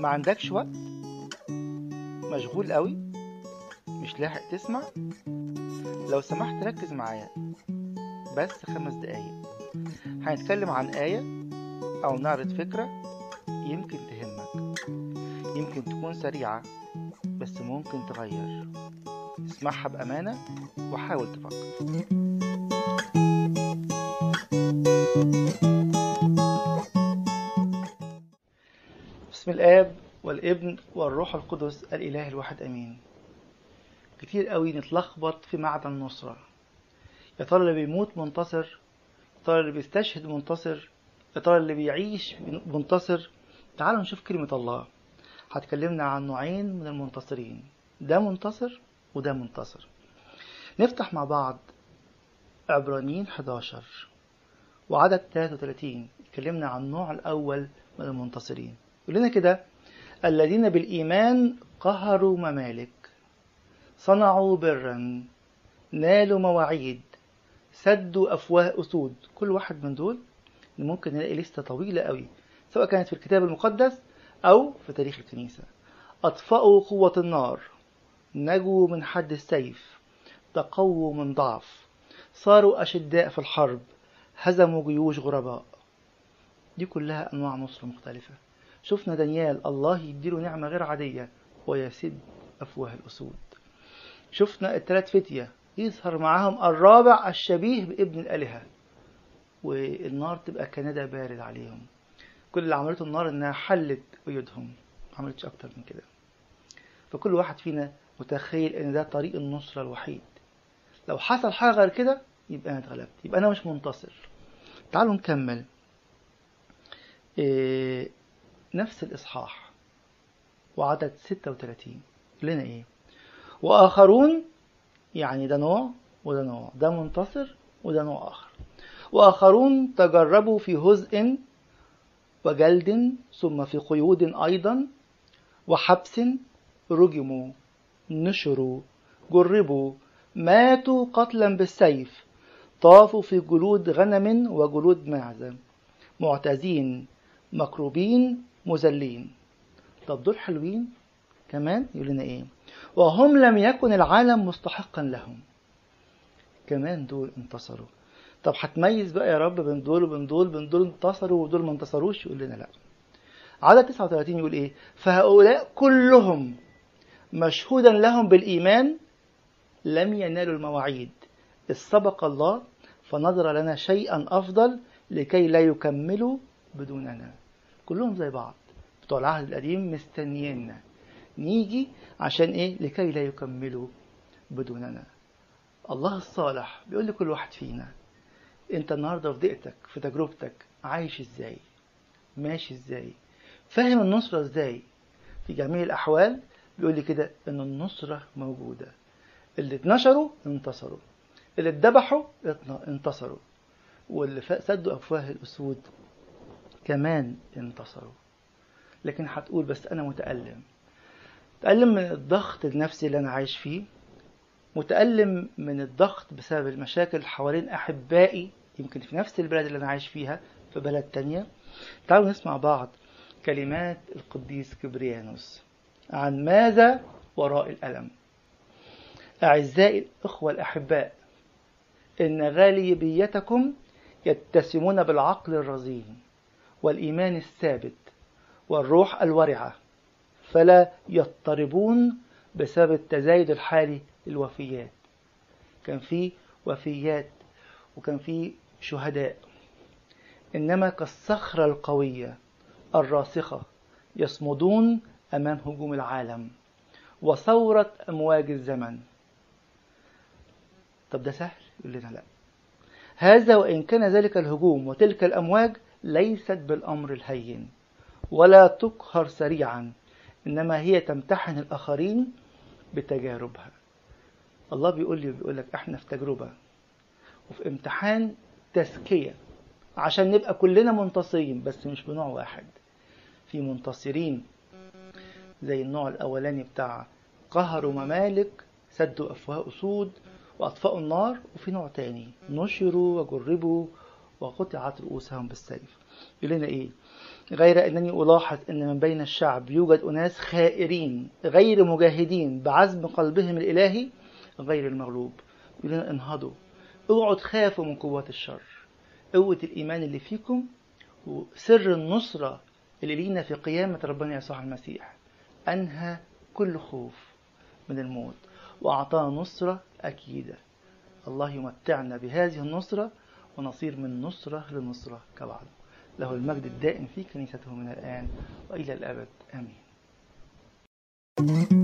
ما عندكش وقت؟ مشغول قوي؟ مش لاحق تسمع؟ لو سمحت ركز معايا. بس خمس دقايق. هنتكلم عن آية أو نعرض فكرة يمكن تهمك. يمكن تكون سريعة بس ممكن تغير. اسمعها بأمانة وحاول تفكر. الآب والابن والروح القدس الإله الواحد أمين. كتير قوي نتلخبط في معدن النصرة. يا ترى اللي بيموت منتصر؟ يا ترى اللي بيستشهد منتصر؟ يا ترى اللي بيعيش منتصر؟ تعالوا نشوف كلمة الله. هتكلمنا عن نوعين من المنتصرين. ده منتصر وده منتصر. نفتح مع بعض عبرانيين 11 وعدد 33 اتكلمنا عن النوع الأول من المنتصرين. يقول لنا كده الذين بالإيمان قهروا ممالك صنعوا برا نالوا مواعيد سدوا أفواه أسود. كل واحد من دول ممكن نلاقي لستة طويلة قوي سواء كانت في الكتاب المقدس أو في تاريخ الكنيسة. أطفأوا قوة النار نجوا من حد السيف تقووا من ضعف صاروا أشداء في الحرب هزموا جيوش غرباء. دي كلها أنواع نصر مختلفة. شفنا دانيال الله يديله نعمة غير عادية ويسد أفواه الأسود. شفنا الثلاث فتية يظهر معاهم الرابع الشبيه بابن الآلهة والنار تبقى كندى بارد عليهم. كل اللي عملته النار إنها حلت قيودهم ما عملتش أكتر من كده. فكل واحد فينا متخيل إن ده طريق النصرة الوحيد. لو حصل حاجة غير كده يبقى أنا اتغلبت يبقى أنا مش منتصر. تعالوا نكمل. إيه نفس الإصحاح. وعدد 36 لنا إيه؟ وآخرون يعني ده نوع وده نوع. ده منتصر وده نوع آخر. وآخرون تجربوا في هزء وجلد ثم في قيود أيضا وحبس رجموا نشروا جربوا ماتوا قتلا بالسيف طافوا في جلود غنم وجلود معزة. معتزين مكروبين مذلين. طب دول حلوين كمان؟ يقول لنا إيه؟ وهم لم يكن العالم مستحقا لهم. كمان دول انتصروا. طب هتميز بقى يا رب بين دول وبين دول بين دول انتصروا ودول ما انتصروش؟ يقول لنا لا. عدد 39 يقول إيه؟ فهؤلاء كلهم مشهودا لهم بالإيمان لم ينالوا المواعيد. إذ سبق الله فنظر لنا شيئا أفضل لكي لا يكملوا بدوننا. كلهم زي بعض. بتوع العهد القديم مستنيينا نيجي عشان إيه؟ لكي لا يكملوا بدوننا. الله الصالح بيقول لكل واحد فينا أنت النهارده في ضيقتك في تجربتك عايش إزاي؟ ماشي إزاي؟ فاهم النصرة إزاي؟ في جميع الأحوال بيقول لي كده إن النصرة موجودة. اللي اتنشروا انتصروا. اللي اتذبحوا انتصروا. واللي سدوا أفواه الأسود. كمان انتصروا. لكن هتقول بس أنا متألم. متألم من الضغط النفسي اللي أنا عايش فيه متألم من الضغط بسبب المشاكل حوالين أحبائي يمكن في نفس البلد اللي أنا عايش فيها في بلد تانية. تعالوا نسمع بعض كلمات القديس كبريانوس عن ماذا وراء الألم. أعزائي الأخوة الأحباء إن غالبيتكم يتسمون بالعقل الرزين. والإيمان الثابت والروح الورعة فلا يضطربون بسبب التزايد الحالي للوفيات. كان في وفيات وكان في شهداء. إنما كالصخرة القوية الراسخة يصمدون أمام هجوم العالم وثورة أمواج الزمن. طب ده سهل؟ يقول لنا لا. هذا وإن كان ذلك الهجوم وتلك الأمواج ليست بالأمر الهين ولا تقهر سريعا إنما هي تمتحن الآخرين بتجاربها. الله بيقول لي بيقول لك إحنا في تجربة وفي امتحان تزكية عشان نبقى كلنا منتصرين بس مش بنوع واحد. في منتصرين زي النوع الأولاني بتاع قهروا ممالك سدوا أفواه أسود وأطفأوا النار وفي نوع تاني نشروا وجربوا وقطعت رؤوسهم بالسيف. يقول لنا إيه؟ غير أنني ألاحظ أن من بين الشعب يوجد أناس خائرين غير مجاهدين بعزم قلبهم الإلهي غير المغلوب. يقولون انهضوا. اوعوا تخافوا من قوات الشر. قوة الإيمان اللي فيكم وسر النصرة اللي لينا في قيامة ربنا يسوع المسيح. أنهى كل خوف من الموت. وأعطانا نصرة أكيدة. الله يمتعنا بهذه النصرة ونصير من نصرة لنصرة كبعض. له المجد الدائم في كنيسته من الآن وإلى الأبد. آمين.